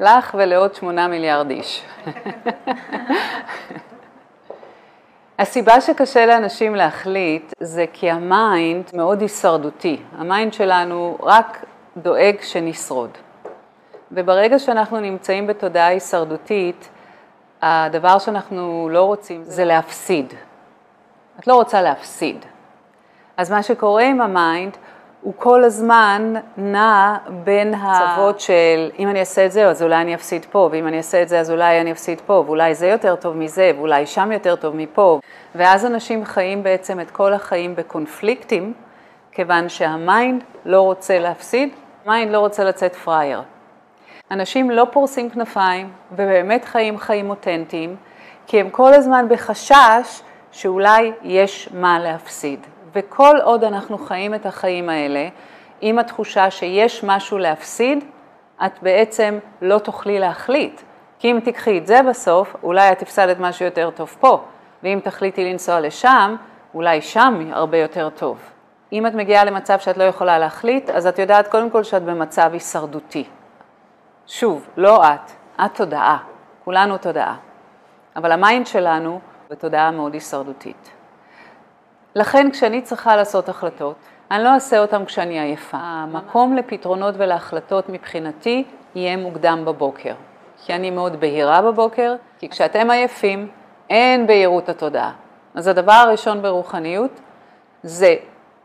לך ולעוד שמונה מיליארד איש. הסיבה שקשה לאנשים להחליט זה כי ה mind מאוד הישרדותי. ה mind שלנו רק דואג שנשרוד. וברגע שאנחנו נמצאים בתודעה הישרדותית, הדבר שאנחנו לא רוצים זה להפסיד. את לא רוצה להפסיד. אז מה שקורה עם ה mind, הוא כל הזמן נע בין הצוות של אם אני אעשה את זה אז אולי אני אפסיד פה, ואם אני אעשה את זה אז אולי אני אפסיד פה, ואולי זה יותר טוב מזה, ואולי שם יותר טוב מפה. ואז אנשים חיים בעצם את כל החיים בקונפליקטים, כיוון שה mind לא רוצה להפסיד, ה mind לא רוצה לצאת פראייר. אנשים לא פורסים כנפיים ובאמת חיים חיים אותנטיים, כי הם כל הזמן בחשש שאולי יש מה להפסיד. וכל עוד אנחנו חיים את החיים האלה, עם התחושה שיש משהו להפסיד, את בעצם לא תוכלי להחליט. כי אם תיקחי את זה בסוף, אולי את הפסדת משהו יותר טוב פה, ואם תחליטי לנסוע לשם, אולי שם הרבה יותר טוב. אם את מגיעה למצב שאת לא יכולה להחליט, אז את יודעת קודם כל שאת במצב הישרדותי. שוב, לא את, את תודעה, כולנו תודעה. אבל ה mind שלנו בתודעה מאוד הישרדותית. לכן כשאני צריכה לעשות החלטות, אני לא אעשה אותן כשאני עייפה. המקום לפתרונות ולהחלטות מבחינתי יהיה מוקדם בבוקר. כי אני מאוד בהירה בבוקר, כי כשאתם עייפים אין בהירות התודעה. אז הדבר הראשון ברוחניות זה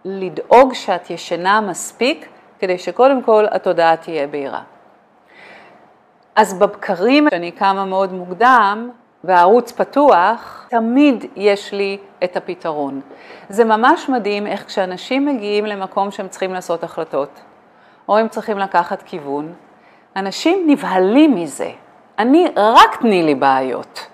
לדאוג שאת ישנה מספיק כדי שקודם כל התודעה תהיה בהירה. אז בבקרים, כשאני קמה מאוד מוקדם, והערוץ פתוח, תמיד יש לי את הפתרון. זה ממש מדהים איך כשאנשים מגיעים למקום שהם צריכים לעשות החלטות, או הם צריכים לקחת כיוון, אנשים נבהלים מזה. אני, רק תני לי בעיות.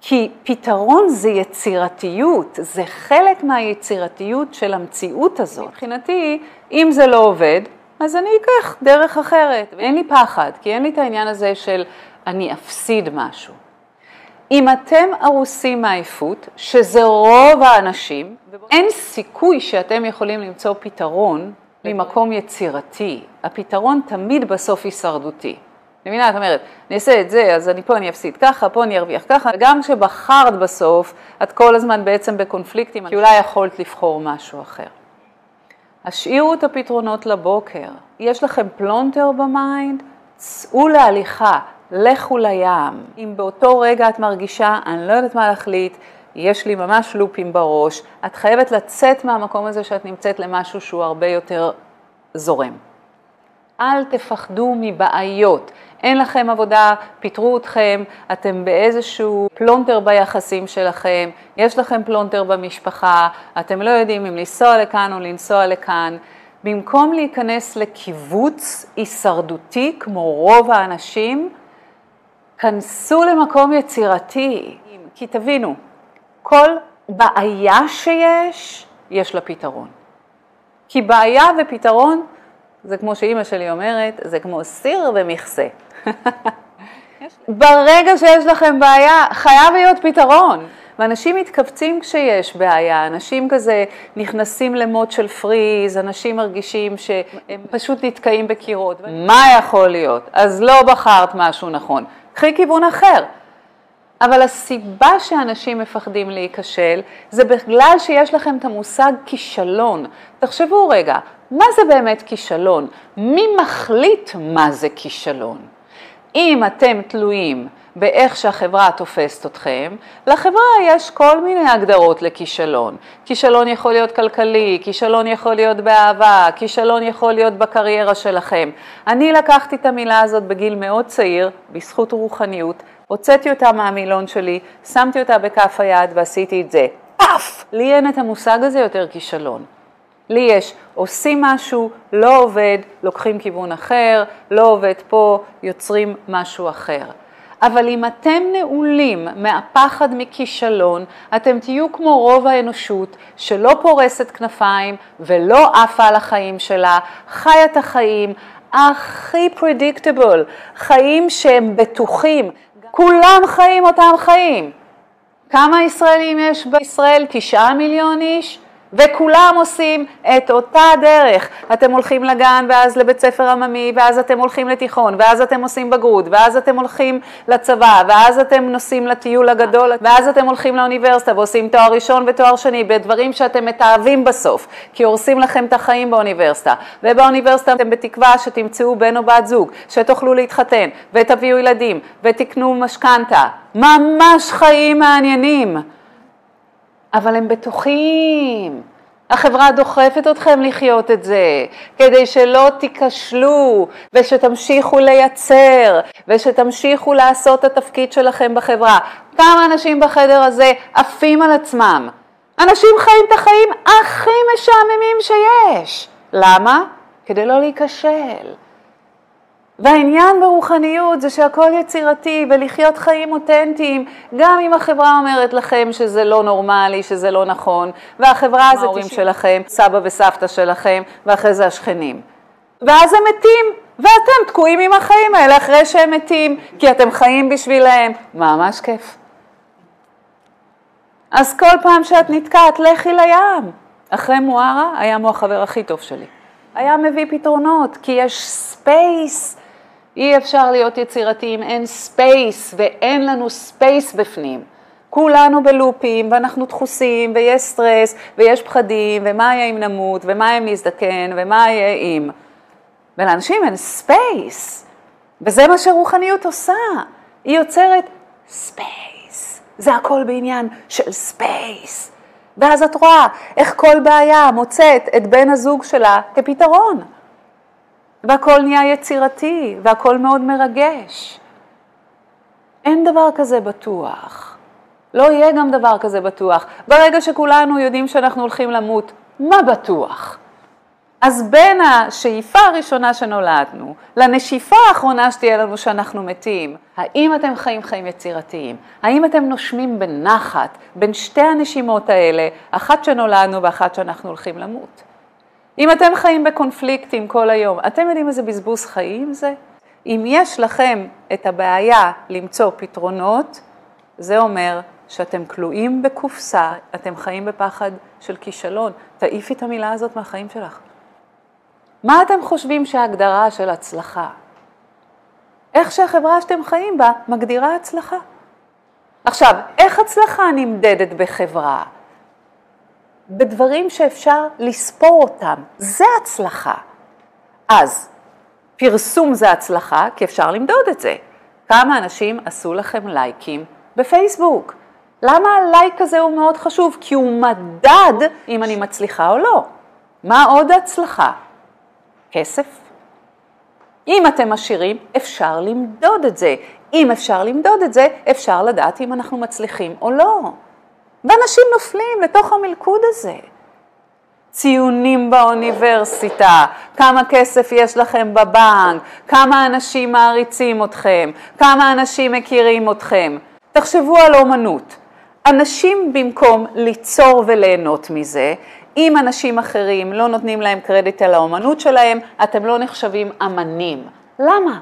כי פתרון זה יצירתיות, זה חלק מהיצירתיות של המציאות הזאת. מבחינתי, אם זה לא עובד, אז אני אקח דרך אחרת. אין לי פחד, כי אין לי את העניין הזה של אני אפסיד משהו. אם אתם ארוסים מעייפות, שזה רוב האנשים, אין סיכוי שאתם יכולים למצוא פתרון ממקום יצירתי. הפתרון תמיד בסוף הישרדותי. מבינה? את אומרת, אני אעשה את זה, אז אני פה אני אפסיד ככה, פה אני ארוויח ככה, וגם כשבחרת בסוף, את כל הזמן בעצם בקונפליקטים, כי אולי יכולת לבחור משהו אחר. השאירו את הפתרונות לבוקר. יש לכם פלונטר ב mind? צאו להליכה, לכו לים. אם באותו רגע את מרגישה, אני לא יודעת מה להחליט, יש לי ממש לופים בראש, את חייבת לצאת מהמקום הזה שאת נמצאת למשהו שהוא הרבה יותר זורם. אל תפחדו מבעיות. אין לכם עבודה, פיטרו אתכם, אתם באיזשהו פלונטר ביחסים שלכם, יש לכם פלונטר במשפחה, אתם לא יודעים אם לנסוע לכאן או לנסוע לכאן. במקום להיכנס לקיבוץ הישרדותי כמו רוב האנשים, כנסו למקום יצירתי, כי תבינו, כל בעיה שיש, יש לה פתרון. כי בעיה ופתרון, זה כמו שאימא שלי אומרת, זה כמו סיר ומכסה. ברגע שיש לכם בעיה, חייב להיות פתרון. ואנשים מתכווצים כשיש בעיה, אנשים כזה נכנסים למוד של פריז, אנשים מרגישים שהם פשוט נתקעים בקירות. מה יכול להיות? אז לא בחרת משהו נכון. קחי כיוון אחר. אבל הסיבה שאנשים מפחדים להיכשל זה בגלל שיש לכם את המושג כישלון. תחשבו רגע, מה זה באמת כישלון? מי מחליט מה זה כישלון? אם אתם תלויים באיך שהחברה תופסת אתכם, לחברה יש כל מיני הגדרות לכישלון. כישלון יכול להיות כלכלי, כישלון יכול להיות באהבה, כישלון יכול להיות בקריירה שלכם. אני לקחתי את המילה הזאת בגיל מאוד צעיר, בזכות רוחניות, הוצאתי אותה מהמילון שלי, שמתי אותה בכף היד ועשיתי את זה. פאף! לי אין את המושג הזה יותר כישלון. לי יש, עושים משהו, לא עובד, לוקחים כיוון אחר, לא עובד פה, יוצרים משהו אחר. אבל אם אתם נעולים מהפחד מכישלון, אתם תהיו כמו רוב האנושות שלא פורסת כנפיים ולא עפה על החיים שלה, חי את החיים הכי פרדיקטיבל, חיים שהם בטוחים, כולם חיים אותם חיים. כמה ישראלים יש בישראל? תשעה מיליון איש? וכולם עושים את אותה דרך. אתם הולכים לגן ואז לבית ספר עממי, ואז אתם הולכים לתיכון, ואז אתם עושים בגרות, ואז אתם הולכים לצבא, ואז אתם נוסעים לטיול הגדול, ואז אתם הולכים לאוניברסיטה ועושים תואר ראשון ותואר שני, בדברים שאתם מתעבים בסוף, כי הורסים לכם את החיים באוניברסיטה. ובאוניברסיטה אתם בתקווה שתמצאו בן או בת זוג, שתוכלו להתחתן, ותביאו ילדים, ותקנו משכנתה. ממש חיים מעניינים. אבל הם בטוחים. החברה דוחפת אתכם לחיות את זה, כדי שלא תיכשלו ושתמשיכו לייצר ושתמשיכו לעשות את התפקיד שלכם בחברה. כמה אנשים בחדר הזה עפים על עצמם. אנשים חיים את החיים הכי משעממים שיש. למה? כדי לא להיכשל. והעניין ברוחניות זה שהכל יצירתי ולחיות חיים אותנטיים, גם אם החברה אומרת לכם שזה לא נורמלי, שזה לא נכון, והחברה זה ההורים שלכם, סבא וסבתא שלכם, ואחרי זה השכנים. ואז הם מתים, ואתם תקועים עם החיים האלה אחרי שהם מתים, כי אתם חיים בשבילהם. ממש כיף. אז כל פעם שאת נתקעת, לכי לים. אחרי מוארה, הים הוא החבר הכי טוב שלי. היה מביא פתרונות, כי יש space אי אפשר להיות יצירתיים, אין space ואין לנו space בפנים. כולנו בלופים ואנחנו דחוסים ויש סטרס ויש פחדים ומה יהיה אם נמות ומה אם נזדקן ומה יהיה אם. ולאנשים אין space וזה מה שרוחניות עושה, היא יוצרת space. זה הכל בעניין של space. ואז את רואה איך כל בעיה מוצאת את בן הזוג שלה כפתרון. והכל נהיה יצירתי, והכל מאוד מרגש. אין דבר כזה בטוח. לא יהיה גם דבר כזה בטוח. ברגע שכולנו יודעים שאנחנו הולכים למות, מה בטוח? אז בין השאיפה הראשונה שנולדנו לנשיפה האחרונה שתהיה לנו שאנחנו מתים, האם אתם חיים חיים יצירתיים? האם אתם נושמים בנחת בין שתי הנשימות האלה, אחת שנולדנו ואחת שאנחנו הולכים למות? אם אתם חיים בקונפליקטים כל היום, אתם יודעים איזה בזבוז חיים זה? אם יש לכם את הבעיה למצוא פתרונות, זה אומר שאתם כלואים בקופסה, אתם חיים בפחד של כישלון. תעיפי את המילה הזאת מהחיים שלך. מה אתם חושבים שההגדרה של הצלחה? איך שהחברה שאתם חיים בה מגדירה הצלחה. עכשיו, איך הצלחה נמדדת בחברה? בדברים שאפשר לספור אותם, זה הצלחה. אז פרסום זה הצלחה, כי אפשר למדוד את זה. כמה אנשים עשו לכם לייקים בפייסבוק? למה הלייק הזה הוא מאוד חשוב? כי הוא מדד אם אני מצליחה או לא. מה עוד הצלחה? כסף. אם אתם עשירים, אפשר למדוד את זה. אם אפשר למדוד את זה, אפשר לדעת אם אנחנו מצליחים או לא. ואנשים נופלים לתוך המלכוד הזה. ציונים באוניברסיטה, כמה כסף יש לכם בבנק, כמה אנשים מעריצים אתכם, כמה אנשים מכירים אתכם. תחשבו על אומנות. אנשים במקום ליצור וליהנות מזה, אם אנשים אחרים לא נותנים להם קרדיט על האומנות שלהם, אתם לא נחשבים אמנים. למה?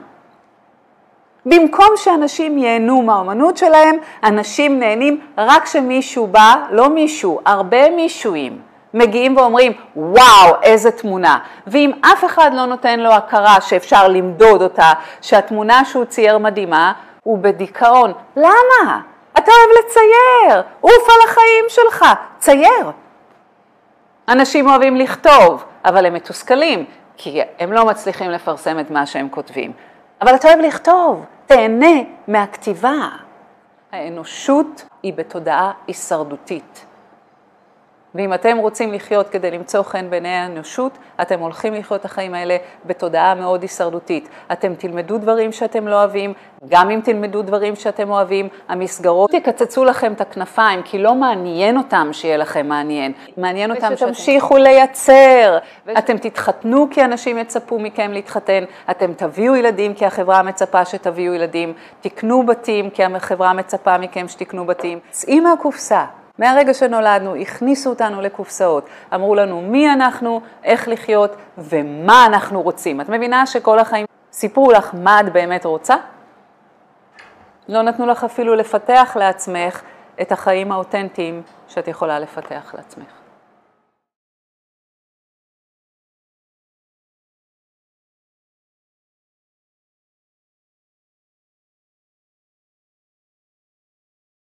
במקום שאנשים ייהנו מהאומנות שלהם, אנשים נהנים רק כשמישהו בא, לא מישהו, הרבה מישהוים. מגיעים ואומרים, וואו, איזה תמונה. ואם אף אחד לא נותן לו הכרה שאפשר למדוד אותה, שהתמונה שהוא צייר מדהימה, הוא בדיכאון. למה? אתה אוהב לצייר, עוף על החיים שלך, צייר. אנשים אוהבים לכתוב, אבל הם מתוסכלים, כי הם לא מצליחים לפרסם את מה שהם כותבים. אבל אתה אוהב לכתוב, תהנה מהכתיבה. האנושות היא בתודעה הישרדותית. ואם אתם רוצים לחיות כדי למצוא חן בעיני האנושות, אתם הולכים לחיות את החיים האלה בתודעה מאוד הישרדותית. אתם תלמדו דברים שאתם לא אוהבים, גם אם תלמדו דברים שאתם אוהבים, המסגרות יקצצו לכם את הכנפיים, כי לא מעניין אותם שיהיה לכם מעניין. מעניין אותם שתמשיכו לייצר. אתם תתחתנו כי אנשים יצפו מכם להתחתן, אתם תביאו ילדים כי החברה מצפה שתביאו ילדים, תקנו בתים כי החברה מצפה מכם שתקנו בתים. צאי מהקופסה. מהרגע שנולדנו הכניסו אותנו לקופסאות, אמרו לנו מי אנחנו, איך לחיות ומה אנחנו רוצים. את מבינה שכל החיים סיפרו לך מה את באמת רוצה? לא נתנו לך אפילו לפתח לעצמך את החיים האותנטיים שאת יכולה לפתח לעצמך.